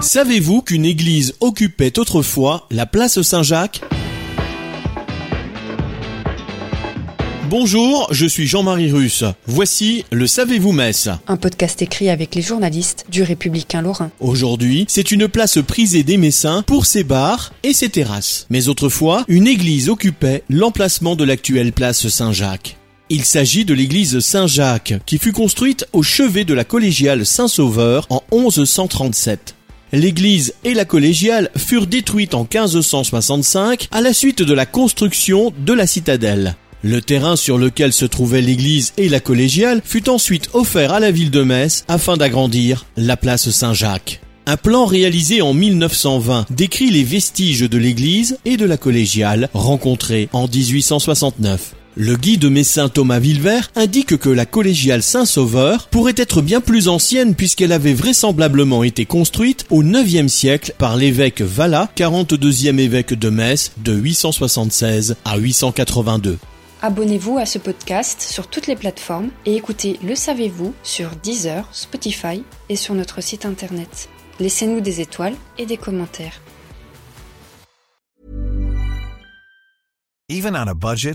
Savez-vous qu'une église occupait autrefois la place Saint-Jacques? Bonjour, je suis Jean-Marie Russe. Voici le Savez-vous Metz Un podcast écrit avec les journalistes du Républicain Lorrain. Aujourd'hui, c'est une place prisée des Messins pour ses bars et ses terrasses. Mais autrefois, une église occupait l'emplacement de l'actuelle place Saint-Jacques. Il s'agit de l'église Saint-Jacques, qui fut construite au chevet de la collégiale Saint-Sauveur en 1137. L'église et la collégiale furent détruites en 1565 à la suite de la construction de la citadelle. Le terrain sur lequel se trouvait l'église et la collégiale fut ensuite offert à la ville de Metz afin d'agrandir la place Saint-Jacques. Un plan réalisé en 1920 décrit les vestiges de l'église et de la collégiale rencontrés en 1869. Le guide messin Thomas Villevert indique que la collégiale Saint-Sauveur pourrait être bien plus ancienne puisqu'elle avait vraisemblablement été construite au 9e siècle par l'évêque Valla, 42e évêque de Metz de 876 à 882. Abonnez-vous à ce podcast sur toutes les plateformes et écoutez Le Savez-vous sur Deezer, Spotify et sur notre site internet. Laissez-nous des étoiles et des commentaires. Even on a budget,